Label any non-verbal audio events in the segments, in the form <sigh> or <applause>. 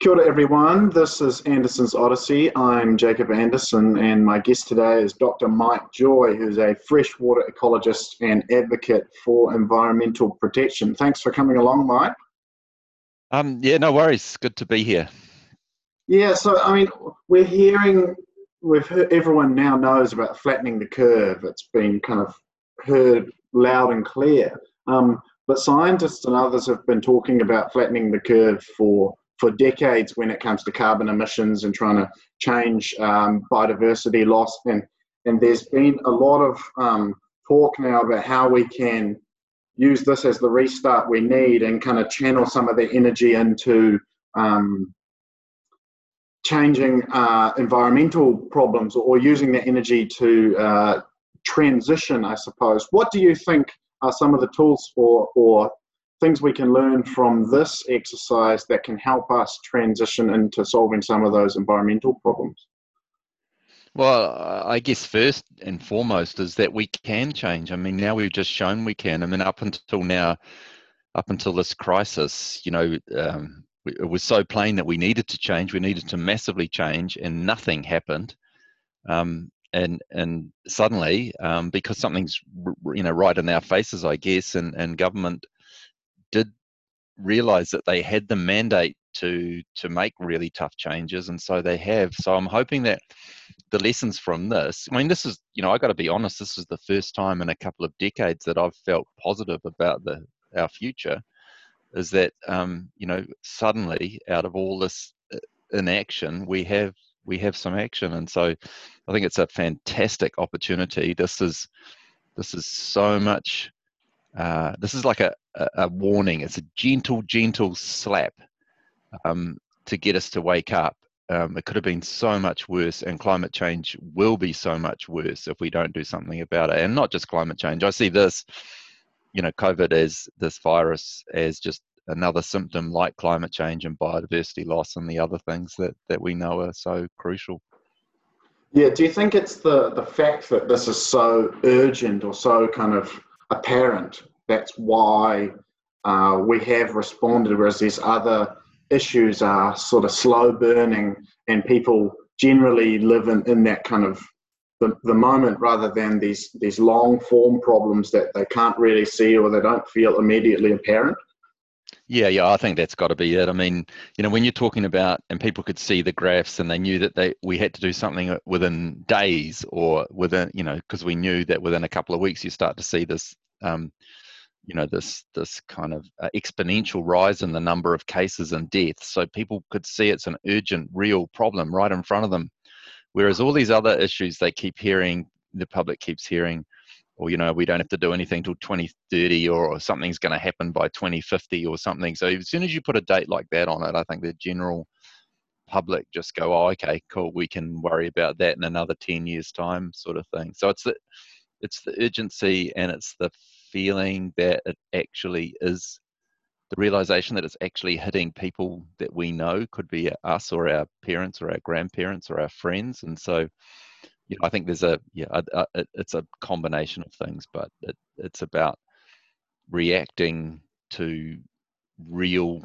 Kia ora, everyone. This is Anderson's Odyssey. I'm Jacob Anderson, and my guest today is Dr. Mike Joy, who's a freshwater ecologist and advocate for environmental protection. Thanks for coming along, Mike. Um, yeah, no worries. Good to be here. Yeah, so I mean, we're hearing, we've heard, everyone now knows about flattening the curve. It's been kind of heard loud and clear. Um, but scientists and others have been talking about flattening the curve for for decades when it comes to carbon emissions and trying to change um, biodiversity loss. And, and there's been a lot of um, talk now about how we can use this as the restart we need and kind of channel some of the energy into um, changing uh, environmental problems or using the energy to uh, transition, I suppose. What do you think are some of the tools for or things we can learn from this exercise that can help us transition into solving some of those environmental problems? Well, I guess first and foremost is that we can change. I mean, now we've just shown we can. I mean, up until now, up until this crisis, you know, um, it was so plain that we needed to change. We needed to massively change, and nothing happened. Um, and and suddenly, um, because something's you know right in our faces, I guess, and and government did realize that they had the mandate to to make really tough changes and so they have. So i'm hoping that the lessons from this i mean this is you know i got to be honest this is the first time in a couple of decades that i've felt positive about the our future is that um, you know suddenly out of all this uh, inaction we have we have some action. And so i think it's a fantastic opportunity. This is this is so much uh, this is like a, a, a, warning. It's a gentle, gentle slap um, to get us to wake up. Um, it could have been so much worse, and climate change will be so much worse if we don't do something about it. And not just climate change. I see this, you know, COVID as this virus as just another symptom like climate change and biodiversity loss and the other things that, that we know are so crucial. Yeah, do you think it's the, the fact that this is so urgent or so kind of apparent. That's why uh, we have responded, whereas these other issues are sort of slow burning and people generally live in, in that kind of the, the moment rather than these these long form problems that they can't really see or they don't feel immediately apparent. Yeah, yeah, I think that's got to be it. I mean, you know, when you're talking about and people could see the graphs and they knew that they we had to do something within days or within, you know, because we knew that within a couple of weeks you start to see this, um, you know, this this kind of uh, exponential rise in the number of cases and deaths. So people could see it's an urgent, real problem right in front of them. Whereas all these other issues they keep hearing, the public keeps hearing, or you know we don't have to do anything till 2030 or, or something's going to happen by 2050 or something. So as soon as you put a date like that on it i think the general public just go oh okay cool we can worry about that in another 10 years time sort of thing. So it's the it's the urgency and it's the feeling that it actually is the realization that it's actually hitting people that we know. Could be us or our parents or our grandparents or our friends. And so you know, I think there's a yeah, a, a, it's a combination of things, but it, it's about reacting to real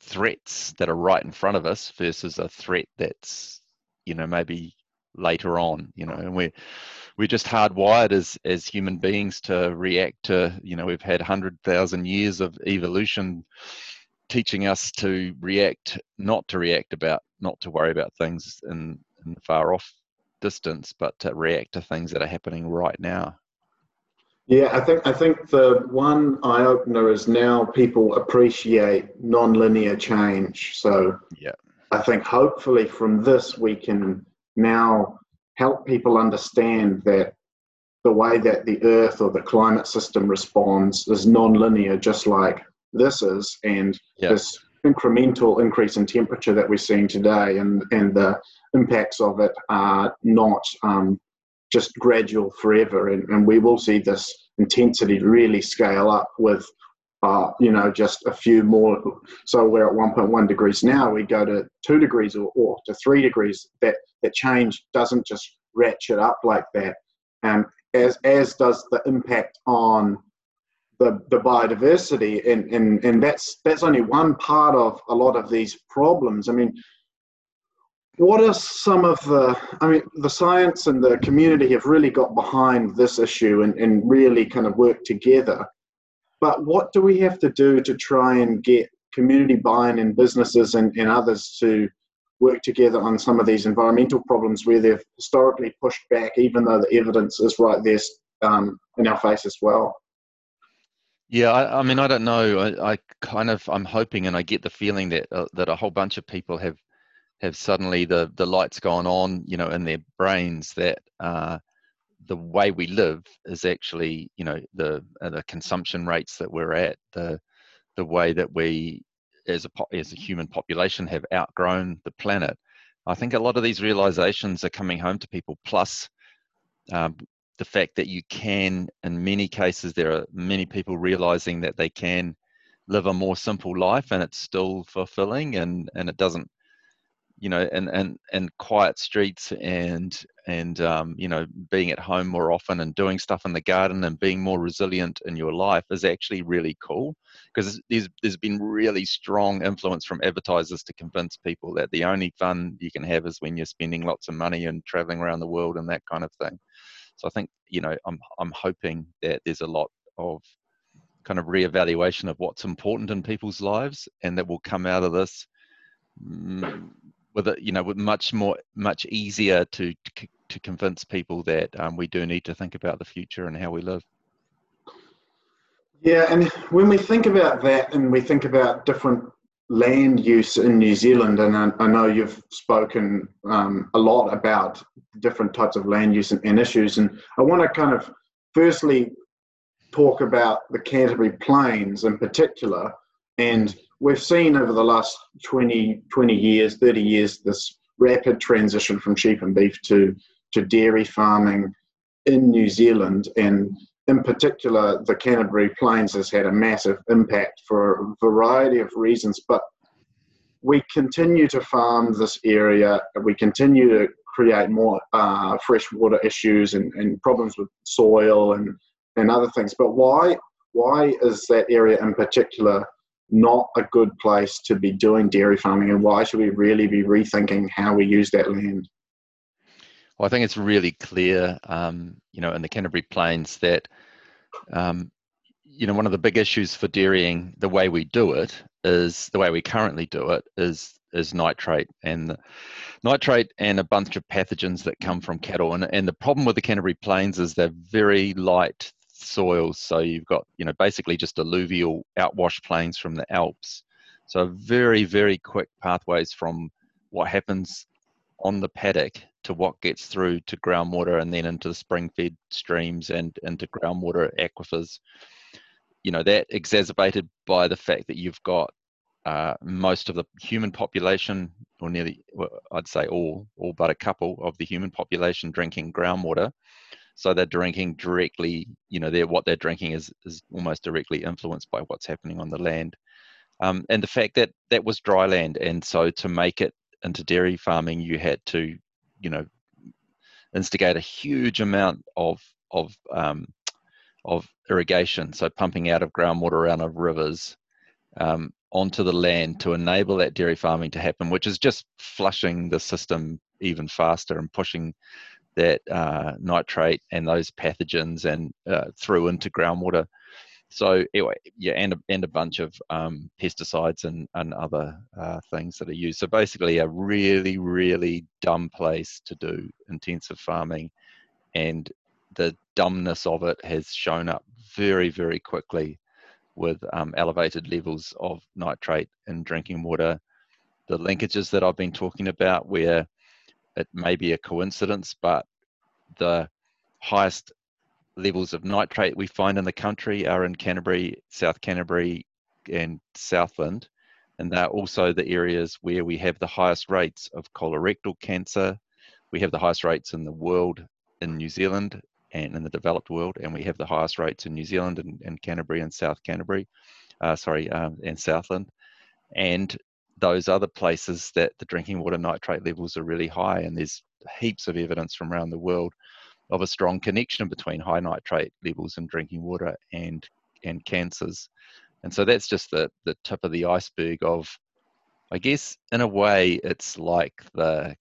threats that are right in front of us versus a threat that's you know maybe later on you know and we're we're just hardwired as as human beings to react to you know we've had 100,000 years of evolution teaching us to react not to react about not to worry about things in, in the far off distance, but to react to things that are happening right now. Yeah, I think I think the one eye opener is now people appreciate non-linear change. So yeah, I think hopefully from this we can now help people understand that the way that the Earth or the climate system responds is non-linear, just like this is, and yeah. this incremental increase in temperature that we're seeing today and, and the impacts of it are not um, just gradual forever. And, and we will see this intensity really scale up with, uh, you know, just a few more. So we're at 1.1 degrees now, we go to two degrees or, or to three degrees. That, that change doesn't just ratchet up like that. Um, as, as does the impact on the, the biodiversity and, and, and that's that's only one part of a lot of these problems. I mean, what are some of the i mean the science and the community have really got behind this issue and, and really kind of worked together but what do we have to do to try and get community buy-in and businesses and, and others to work together on some of these environmental problems where they've historically pushed back even though the evidence is right there um, in our face as well yeah, I, I, mean, I don't know. I, I, kind of, I'm hoping, and I get the feeling that uh, that a whole bunch of people have have suddenly the the lights gone on, you know, in their brains that uh, the way we live is actually, you know, the uh, the consumption rates that we're at, the the way that we as a as a human population have outgrown the planet. I think a lot of these realizations are coming home to people. Plus, um, the fact that you can, in many cases, there are many people realizing that they can live a more simple life and it's still fulfilling and and it doesn't you know, and and and quiet streets and and um, you know, being at home more often and doing stuff in the garden and being more resilient in your life is actually really cool because there's there's been really strong influence from advertisers to convince people that the only fun you can have is when you're spending lots of money and traveling around the world and that kind of thing. So I think you know, I'm I'm hoping that there's a lot of kind of reevaluation of what's important in people's lives and that will come out of this mm, with it, you know, with much more, much easier to to, to convince people that um, we do need to think about the future and how we live. Yeah, and when we think about that, and we think about different land use in New Zealand, and I, I know you've spoken um, a lot about different types of land use and, and issues, and I want to kind of firstly talk about the Canterbury Plains in particular, and we've seen over the last 20, 20 years, 30 years, this rapid transition from sheep and beef to, to dairy farming in New Zealand. And in particular, the Canterbury Plains has had a massive impact for a variety of reasons. But we continue to farm this area, we continue to create more uh, freshwater issues and, and problems with soil and, and other things. But why, why is that area in particular not a good place to be doing dairy farming and why should we really be rethinking how we use that land? Well, I think it's really clear, um, you know, in the Canterbury Plains that, um, you know, one of the big issues for dairying, the way we do it is the way we currently do it is is nitrate and nitrate and a bunch of pathogens that come from cattle. And and the problem with the Canterbury Plains is they're very light, soils. So you've got, you know, basically just alluvial outwash plains from the Alps. So very, very quick pathways from what happens on the paddock to what gets through to groundwater and then into the spring-fed streams and into groundwater aquifers. You know, that exacerbated by the fact that you've got uh, most of the human population, or nearly, well, I'd say all, all but a couple of the human population drinking groundwater so they're drinking directly you know they're what they're drinking is is almost directly influenced by what's happening on the land. Um, and the fact that that was dry land and so to make it into dairy farming you had to you know instigate a huge amount of of um, of irrigation so pumping out of groundwater out of rivers um, onto the land to enable that dairy farming to happen which is just flushing the system even faster and pushing that uh, nitrate and those pathogens and uh, through into groundwater. So anyway, yeah, and a, and a bunch of um, pesticides and, and other uh, things that are used. So basically, a really really dumb place to do intensive farming, and the dumbness of it has shown up very very quickly with um, elevated levels of nitrate in drinking water. The linkages that I've been talking about, where it may be a coincidence, but the highest levels of nitrate we find in the country are in Canterbury, South Canterbury, and Southland. And they're also the areas where we have the highest rates of colorectal cancer. We have the highest rates in the world in New Zealand and in the developed world. And we have the highest rates in New Zealand and, and Canterbury and South Canterbury, uh, sorry, um, and Southland. And those other places that the drinking water nitrate levels are really high, and there's heaps of evidence from around the world of a strong connection between high nitrate levels in drinking water and and cancers. And so that's just the, the tip of the iceberg of, I guess, in a way, it's like the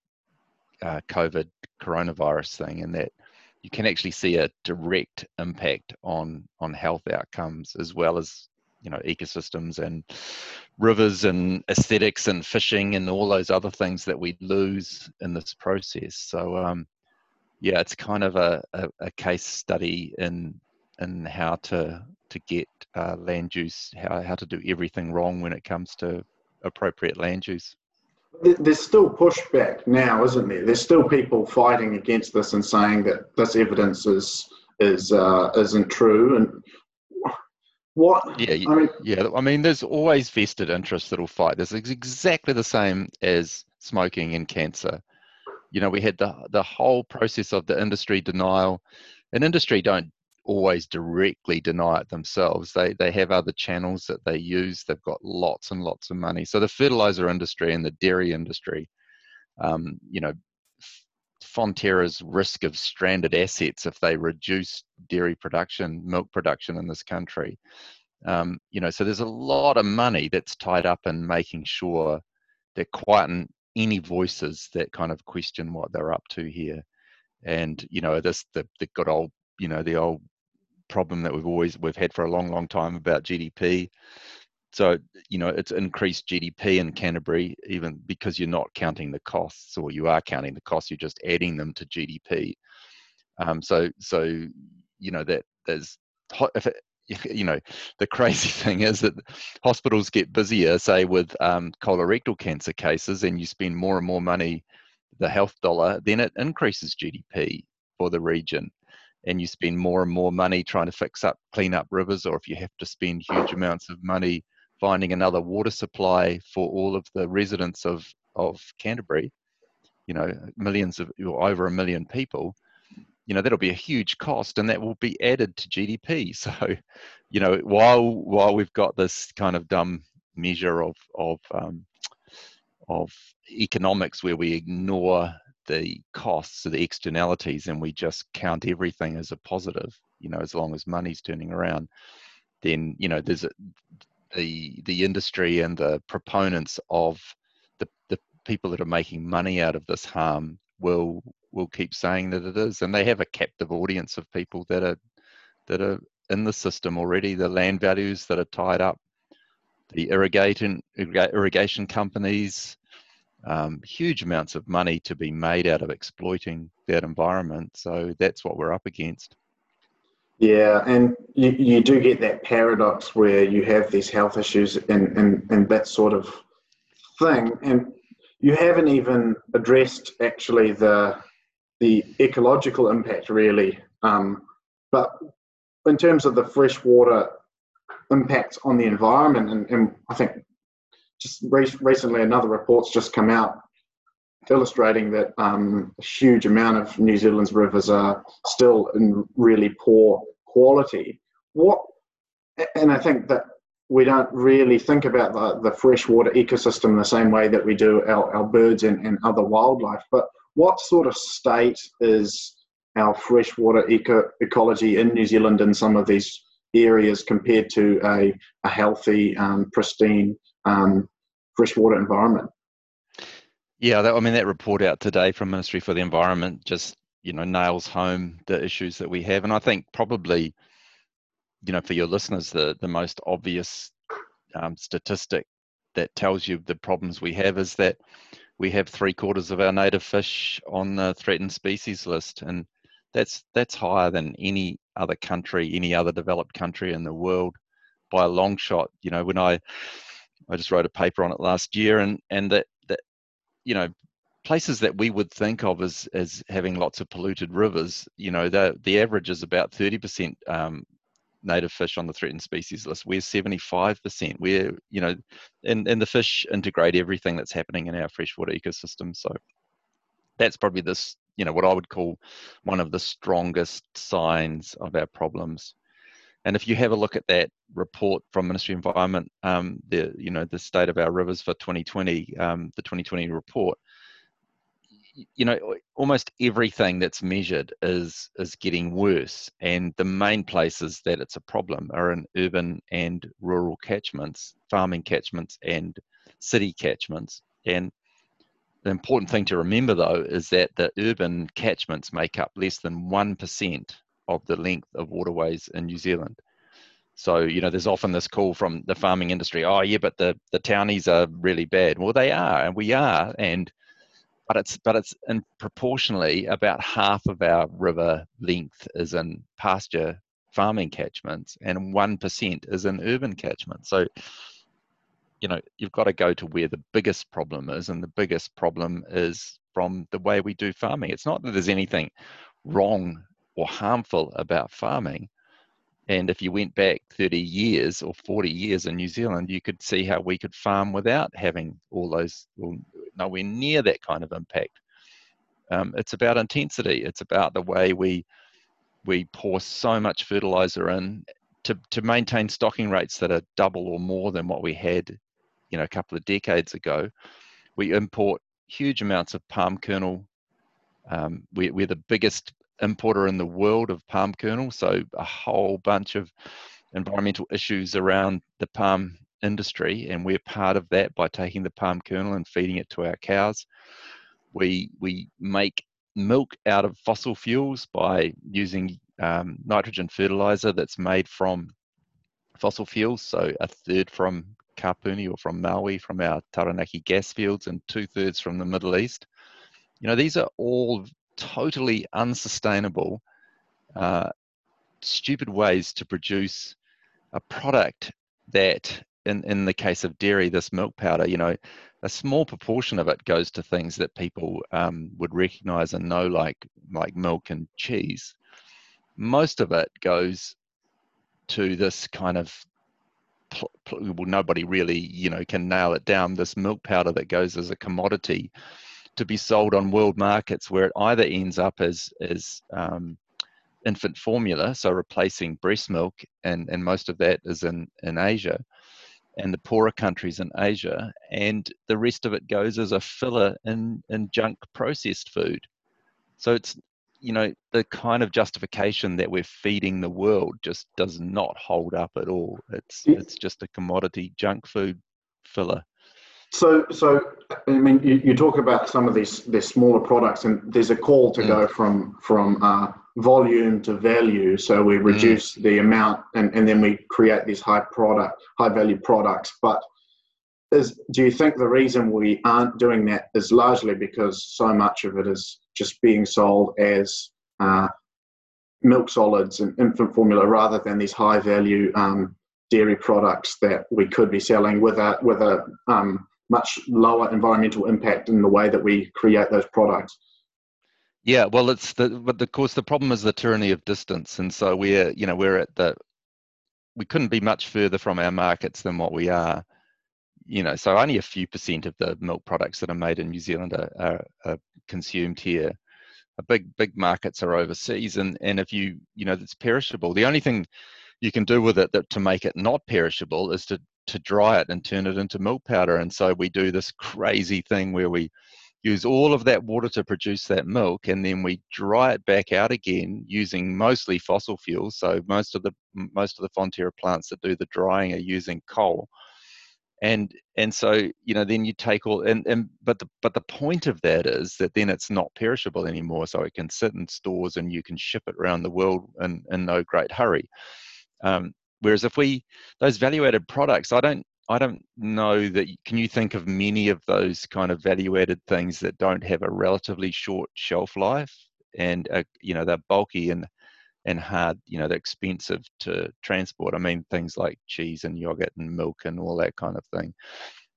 uh, COVID coronavirus thing, in that you can actually see a direct impact on on health outcomes as well as you know ecosystems and rivers and aesthetics and fishing and all those other things that we lose in this process. So um, yeah, it's kind of a, a, a, case study in in how to to get uh, land use, how how to do everything wrong when it comes to appropriate land use. There's still pushback now, isn't there? There's still people fighting against this and saying that this evidence is is uh, isn't true. And what? Yeah, I mean, yeah. I mean, there's always vested interests that'll fight. This is exactly the same as smoking and cancer. You know, we had the the whole process of the industry denial. And industry don't always directly deny it themselves. They they have other channels that they use. They've got lots and lots of money. So the fertilizer industry and the dairy industry, um, you know, Fonterra's risk of stranded assets if they reduce dairy production, milk production in this country. Um, you know, so there's a lot of money that's tied up in making sure they're quieting any voices that kind of question what they're up to here. And you know, this the the good old, you know, the old problem that we've always we've had for a long, long time about GDP. So, you know, it's increased GDP in Canterbury, even because you're not counting the costs, or you are counting the costs, you're just adding them to GDP. Um, so, so you know that there's if it, <laughs> you know the crazy <laughs> thing is that hospitals get busier, say with um, colorectal cancer cases, and you spend more and more money, the health dollar, then it increases GDP for the region and you spend more and more money trying to fix up, clean up rivers, or if you have to spend huge amounts of money finding another water supply for all of the residents of, of Canterbury, you know, millions of, or over a million people, you know, that'll be a huge cost and that will be added to GDP. <laughs> So, you know, while, while we've got this kind of dumb measure of, of, um, of economics where we ignore the costs or the externalities and we just count everything as a positive, you know, as long as money's turning around, then, you know, there's a, the the industry and the proponents of the the people that are making money out of this harm will will keep saying that it is, and they have a captive audience of people that are that are in the system already. The land values that are tied up, the irrigation irrigation companies, um, huge amounts of money to be made out of exploiting that environment. So that's what we're up against. Yeah, and you, you do get that paradox where you have these health issues and, and, and that sort of thing. And you haven't even addressed actually the the ecological impact really. Um, but in terms of the freshwater impact on the environment, and, and I think just re- recently another report's just come out illustrating that um, a huge amount of New Zealand's rivers are still in really poor quality. What, and I think that we don't really think about the, the freshwater ecosystem the same way that we do our, our birds and, and other wildlife. But what sort of state is our freshwater eco- ecology in New Zealand in some of these areas compared to a, a healthy, um, pristine um, freshwater environment? Yeah, that, I mean that report out today from Ministry for the Environment just you know nails home the issues that we have and i think probably you know for your listeners the the most obvious um, statistic that tells you the problems we have is that we have three quarters of our native fish on the threatened species list and that's that's higher than any other country any other developed country in the world by a long shot. You know when i i just wrote a paper on it last year and and that that you know places that we would think of as as having lots of polluted rivers, you know, the the average is about 30% um, native fish on the threatened species list. We're 75%. We're, you know, and, and the fish integrate everything that's happening in our freshwater ecosystem. So that's probably this, you know, what I would call one of the strongest signs of our problems. And if you have a look at that report from Ministry of Environment, um, the you know the state of our rivers for 2020, um, the 2020 report, you know almost everything that's measured is is getting worse. And the main places that it's a problem are in urban and rural catchments farming catchments and city catchments. And the important thing to remember though is that the urban catchments make up less than 1% of the length of waterways in New Zealand. So, you know, there's often this call from the farming industry, oh yeah, but the, the townies are really bad. Well, they are, and we are, and but it's but it's in proportionally about half of our river length is in pasture farming catchments and one percent is in urban catchments. So you know you've got to go to where the biggest problem is and the biggest problem is from the way we do farming it's not that there's anything wrong or harmful about farming and if you went back 30 years or 40 years in New Zealand, you could see how we could farm without having all those, well, nowhere near that kind of impact. Um, it's about intensity. It's about the way we we pour so much fertilizer in to, to maintain stocking rates that are double or more than what we had you know a couple of decades ago. We import huge amounts of palm kernel. Um, we, we're the biggest importer in the world of palm kernel, so a whole bunch of environmental issues around the palm industry, and we're part of that by taking the palm kernel and feeding it to our cows. We we make milk out of fossil fuels by using um, nitrogen fertilizer that's made from fossil fuels, so a third from Kapuni or from Maui, from our Taranaki gas fields, and two thirds from the Middle East. You know, these are all totally unsustainable, uh, stupid ways to produce a product that, in, in the case of dairy, this milk powder, you know, a small proportion of it goes to things that people um, would recognize and know, like like milk and cheese. Most of it goes to this kind of well, nobody really, you know, can nail it down. This milk powder that goes as a commodity to be sold on world markets, where it either ends up as as um, infant formula, so replacing breast milk, and and most of that is in in Asia, and the poorer countries in Asia, and the rest of it goes as a filler in in junk processed food. So it's you know the kind of justification that we're feeding the world just does not hold up at all. It's it's just a commodity junk food filler so so i mean you, you talk about some of these these smaller products and there's a call to mm. go from from uh, volume to value so we mm. reduce mm. the amount and, and then we create these high product high value products but is do you think the reason we aren't doing that is largely because so much of it is just being sold as uh, milk solids and infant formula rather than these high value um, dairy products that we could be selling with a with a um, much lower environmental impact in the way that we create those products. Yeah, well, it's the but of course the problem is the tyranny of distance, and so we're you know we're at the we couldn't be much further from our markets than what we are you know, so only a few percent of the milk products that are made in New Zealand are, are, are consumed here. A big, big markets are overseas, and and if you, you know, it's perishable. The only thing you can do with it that to make it not perishable is to to dry it and turn it into milk powder. And so we do this crazy thing where we use all of that water to produce that milk and then we dry it back out again using mostly fossil fuels. So most of the most of the fonterra plants that do the drying are using coal. And and so you know then you take all and, and but the but the point of that is that then it's not perishable anymore. So it can sit in stores and you can ship it around the world in, in no great hurry. Um, whereas if we those value added products i don't i don't know that can you think of many of those kind of value added things that don't have a relatively short shelf life and you know they're bulky and and hard, you know, they're expensive to transport. I mean, things like cheese and yogurt and milk and all that kind of thing.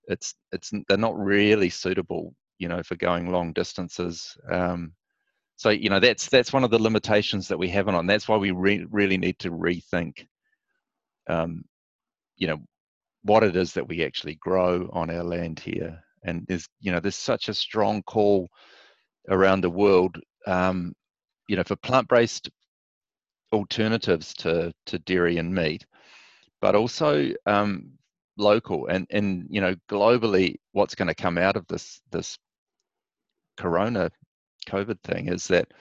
It's it's they're not really suitable, you know, for going long distances. Um, so you know that's that's one of the limitations that we have on. That's why we re- really need to rethink, um, you know, what it is that we actually grow on our land here. And there's you know there's such a strong call around the world um, you know, for plant-based alternatives to to dairy and meat, but also um, local and and you know globally what's going to come out of this this corona COVID thing is that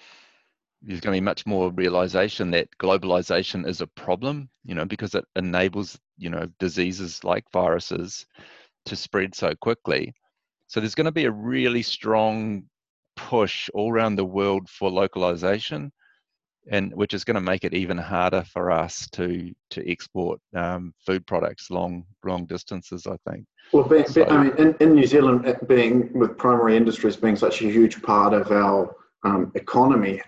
there's going to be much more realization that globalization is a problem, you know, because it enables, you know, diseases like viruses to spread so quickly. So there's going to be a really strong push all around the world for localization, and which is going to make it even harder for us to to export um, food products long long distances. I think. Well, being, so, I mean, in, in New Zealand, being with primary industries being such a huge part of our um, economy,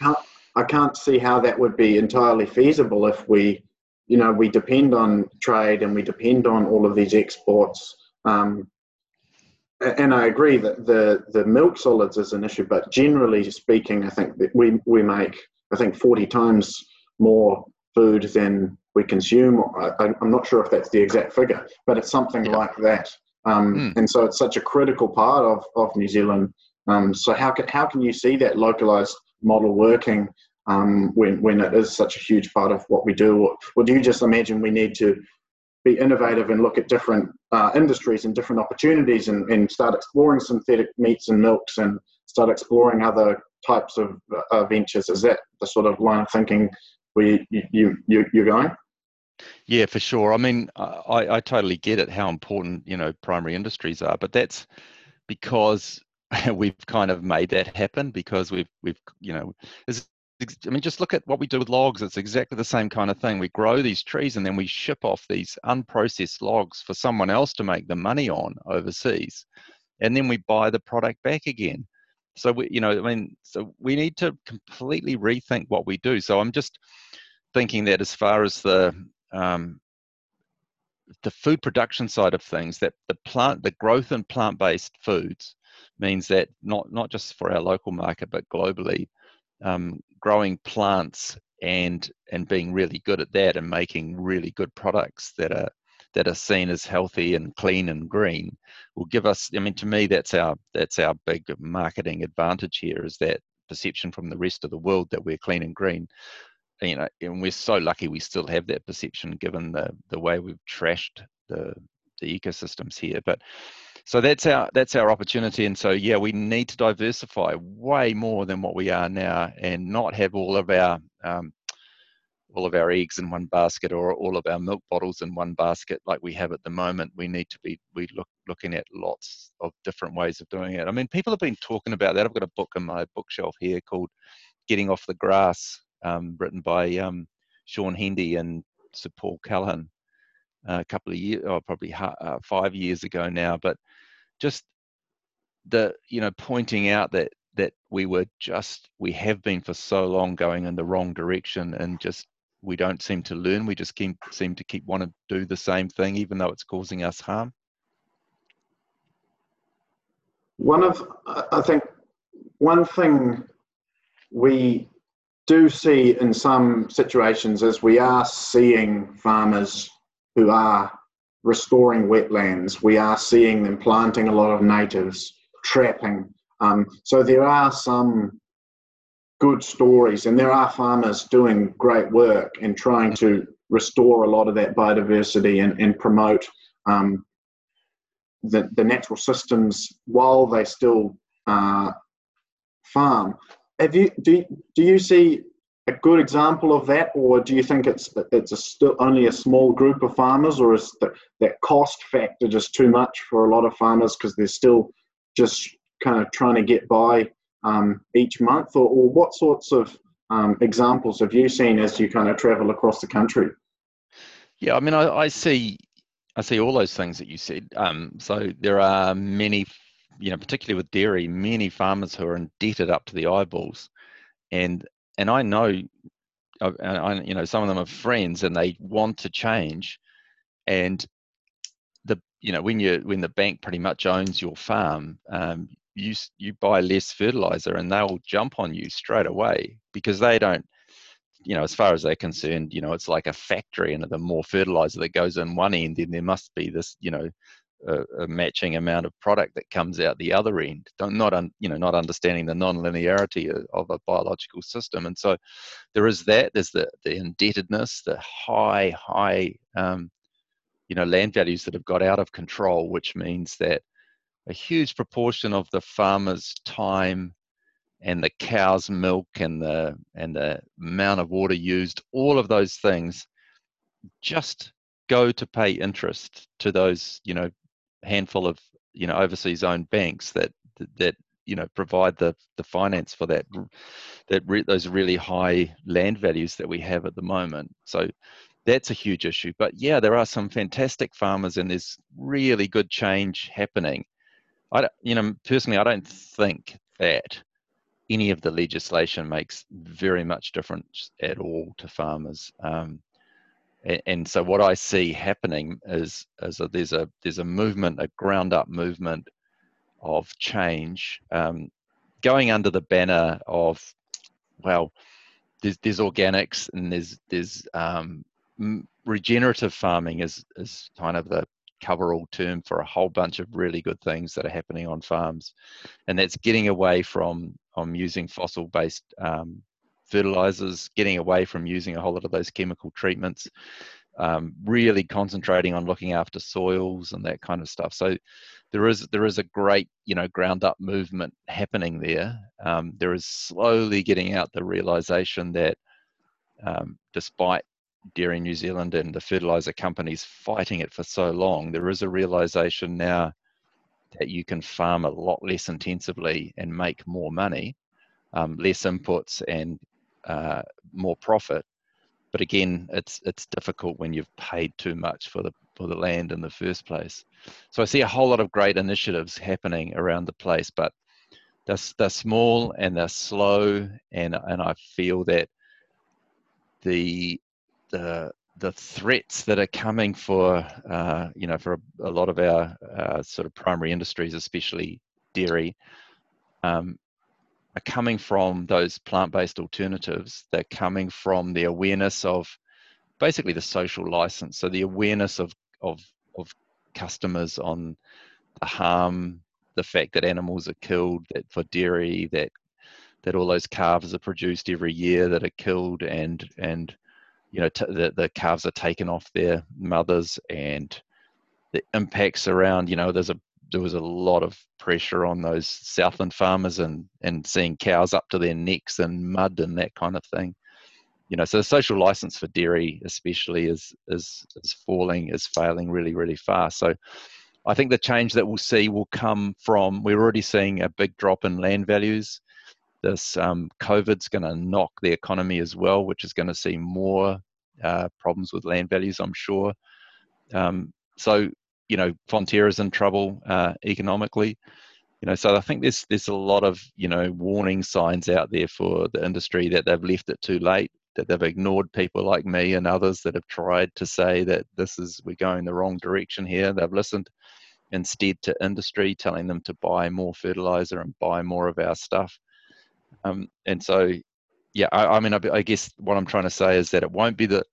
how, I can't see how that would be entirely feasible if we, you know, we depend on trade and we depend on all of these exports. Um, and I agree that the, the milk solids is an issue, but generally speaking, I think that we, we make, I think, 40 times more food than we consume. I, am not sure if that's the exact figure, but it's something yeah. like that. Um, mm. And so it's such a critical part of, of New Zealand. Um, so how can, how can you see that localized model working um, when, when it is such a huge part of what we do? Or, or do you just imagine we need to be innovative and look at different uh, industries and different opportunities and, and start exploring synthetic meats and milks and start exploring other types of uh, ventures? Is that the sort of line of thinking where you, you, you, you're going? Yeah, for sure. I mean, I, I totally get it how important you know primary industries are, but that's because <laughs> we've kind of made that happen because we've we've you know I mean, just look at what we do with logs. It's exactly the same kind of thing. We grow these trees and then we ship off these unprocessed logs for someone else to make the money on overseas, and then we buy the product back again. So we, you know, I mean, so we need to completely rethink what we do. So I'm just thinking that as far as the um, the food production side of things, that the plant, the growth in plant-based foods means that not not just for our local market but globally, um, growing plants and and being really good at that and making really good products that are that are seen as healthy and clean and green will give us i mean to me that's our that's our big marketing advantage here is that perception from the rest of the world that we're clean and green. You know and we're so lucky we still have that perception given the the way we've trashed the the ecosystems here. But so that's our that's our opportunity. And so yeah we need to diversify way more than what we are now and not have all of our um, all of our eggs in one basket or all of our milk bottles in one basket like we have at the moment. We need to be we look looking at lots of different ways of doing it. I mean people have been talking about that. I've got a book in my bookshelf here called getting off the grass um, written by um, Shaun Hendy and sir paul callaghan a couple of years, or oh, probably uh, five years ago now. But just the you know pointing out that that we were just we have been for so long going in the wrong direction and just we don't seem to learn. We just keep, seem to keep want to do the same thing, even though it's causing us harm. One of, I think, one thing we do see in some situations is we are seeing farmers who are restoring wetlands. We are seeing them planting a lot of natives, trapping. Um, so there are some good stories, and there are farmers doing great work and trying to restore a lot of that biodiversity and, and promote um, the, the natural systems while they still uh, farm. Have you do, do you see a good example of that, or do you think it's it's a still only a small group of farmers, or is the, that cost factor just too much for a lot of farmers because they're still just kind of trying to get by um, each month, or, or, what sorts of um, examples have you seen as you kind of travel across the country? Yeah, I mean, I, I see I see all those things that you said. Um, so there are many, you know, particularly with dairy, many farmers who are indebted up to the eyeballs, and and I know, and I, you know, some of them are friends and they want to change, and the you know when you when the bank pretty much owns your farm, um, you you buy less fertilizer and they'll jump on you straight away because they don't you know, as far as they're concerned, you know, it's like a factory, and the more fertilizer that goes in one end, then there must be this, you know, a, a, matching amount of product that comes out the other end. Don't, not un, you know not understanding the non-linearity of, of, a biological system, and so there is that. There's the the indebtedness, the high high um, you know land values that have got out of control, which means that a huge proportion of the farmer's time and the cow's milk and the and the amount of water used, all of those things just go to pay interest to those you know handful of you know overseas owned banks that that you know provide the the finance for that that re, those really high land values that we have at the moment. So that's a huge issue. But yeah there are some fantastic farmers and there's really good change happening. I you know personally i don't think that any of the legislation makes very much difference at all to farmers. Um, and, so what i see happening is is there's a there's a movement a ground up movement of change um, going under the banner of well there's, there's organics and there's there's um, regenerative farming is is kind of the coverall term for a whole bunch of really good things that are happening on farms. And that's getting away from from using fossil based um, fertilizers getting away from using a whole lot of those chemical treatments um, really concentrating on looking after soils and that kind of stuff. So there is there is a great you know ground up movement happening there. Um, there is slowly getting out the realization that um, despite Dairy New Zealand and the fertilizer companies fighting it for so long, there is a realization now that you can farm a lot less intensively and make more money, um, less inputs and uh, more profit but again, it's it's difficult when you've paid too much for the for the land in the first place. So I see a whole lot of great initiatives happening around the place, but they're, they're small and they're slow, and and I feel that the the the threats that are coming for uh, you know for a, a lot of our uh, sort of primary industries, especially dairy, um, are coming from those plant-based alternatives. They're coming from the awareness of basically the social license. So the awareness of of of customers on the harm, the fact that animals are killed, that for dairy, that that all those calves are produced every year that are killed, and and you know t- the the calves are taken off their mothers, and the impacts around. You know, there's a there was a lot of pressure on those Southland farmers and and seeing cows up to their necks in mud and that kind of thing. You know, so the social license for dairy, especially, is is is falling, is failing really, really fast. So, I think the change that we'll see will come from. We're already seeing a big drop in land values. This um, COVID's going to knock the economy as well, which is going to see more uh, problems with land values, I'm sure. Um, so you know Fonterra's in trouble uh, economically. You know, so I think there's there's a lot of you know warning signs out there for the industry that they've left it too late, that they've ignored people like me and others that have tried to say that this is we're going the wrong direction here. They've listened instead to industry telling them to buy more fertilizer and buy more of our stuff. Um, and so, yeah, I, I mean, I, I, guess what I'm trying to say is that it won't be the,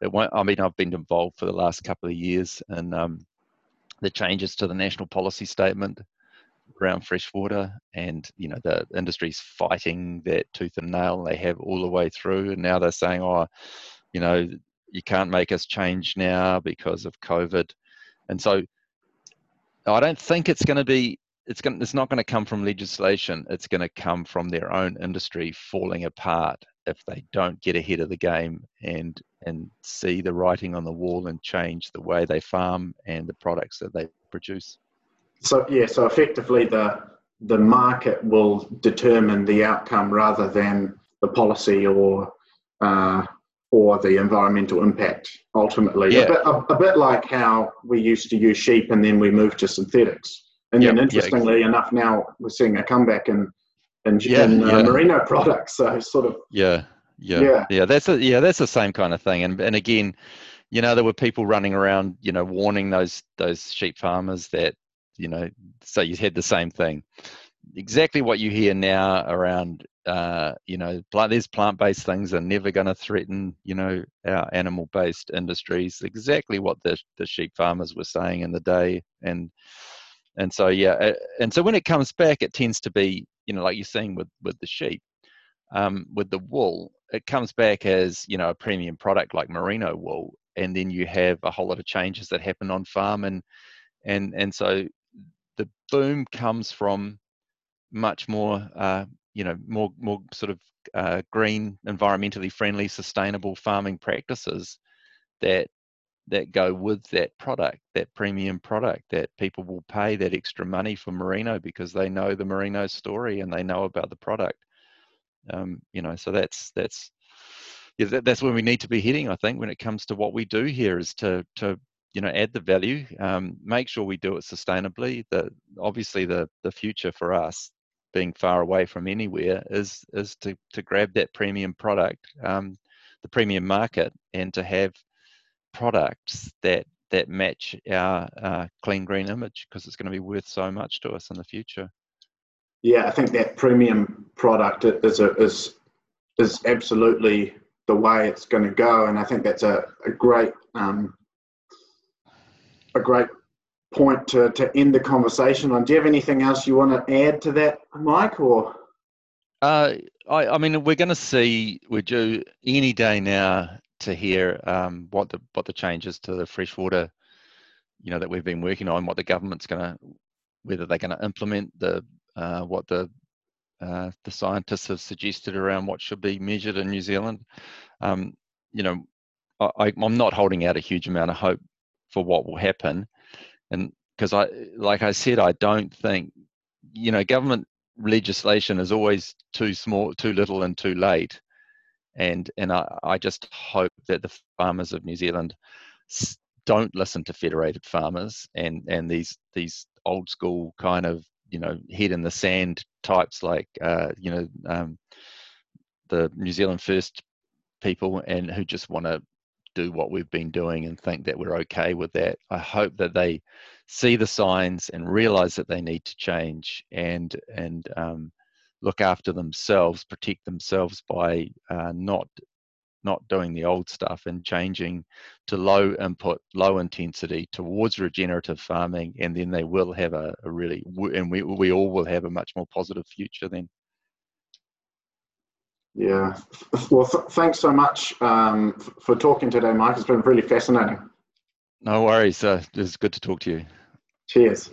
it won't. I mean, I've been involved for the last couple of years, and um, the changes to the national policy statement around freshwater and you know the industry's fighting that tooth and nail they have all the way through and now they're saying oh you know you can't make us change now because of covid. And so i don't think it's going to be it's going it's not going to come from legislation it's going to come from their own industry falling apart if they don't get ahead of the game and and see the writing on the wall and change the way they farm and the products that they produce. So yeah, so effectively the the market will determine the outcome rather than the policy or uh, or the environmental impact ultimately. Yeah. A, bit, a, a, bit like how we used to use sheep and then we moved to synthetics. And yep, then interestingly enough, now we're seeing a comeback in in, yeah, in uh, merino products. So sort of yeah yeah, yeah, yeah. That's a yeah, that's the same kind of thing. And and again, you know, there were people running around, you know, warning those those sheep farmers that, you know, so you had the same thing. Exactly what you hear now around, uh, you know, plant, these plant-based things are never going to threaten, you know, our animal-based industries. Exactly what the the sheep farmers were saying in the day, and and so yeah, and so when it comes back, it tends to be, you know, like you're saying with with the sheep, um, with the wool, it comes back as you know a premium product like merino wool, and then you have a whole lot of changes that happen on farm, and and and so the boom comes from much more uh, you know more more sort of uh, green, environmentally friendly, sustainable farming practices that that go with that product, that premium product, that people will pay that extra money for merino because they know the merino story and they know about the product. Um, you know, so that's that's yeah, that, that's where we need to be heading. I think when it comes to what we do here is to to you know add the value, um, make sure we do it sustainably. The obviously the the future for us being far away from anywhere is is to to grab that premium product, um, the premium market, and to have products that that match our uh, clean green image because it's going to be worth so much to us in the future. Yeah, I think that premium product is a, is is absolutely the way it's going to go, and I think that's a, a great um, a great point to, to end the conversation on. Do you have anything else you want to add to that, Mike? Or uh, I, I mean, we're going to see we're due any day now to hear um, what the what the changes to the freshwater, you know, that we've been working on, what the government's going to, whether they're going to implement the uh, what the uh, the scientists have suggested around what should be measured in New Zealand. Um, you know, I, I'm not holding out a huge amount of hope for what will happen, and because I, like I said, I don't think, you know, government legislation is always too small, too little, and too late and and I, I just hope that the farmers of New Zealand don't listen to federated farmers and and these these old school kind of you know head in the sand types like uh, you know um, the New Zealand First people and who just want to do what we've been doing and think that we're okay with that. I hope that they see the signs and realize that they need to change and and um, look after themselves, protect themselves by uh, not not doing the old stuff and changing to low input, low intensity towards regenerative farming, and then they will have a, a really and we we all will have a much more positive future then. Yeah. Well, th- thanks so much um, for talking today, Mike. It's been really fascinating. No worries. Uh, it was good to talk to you. Cheers.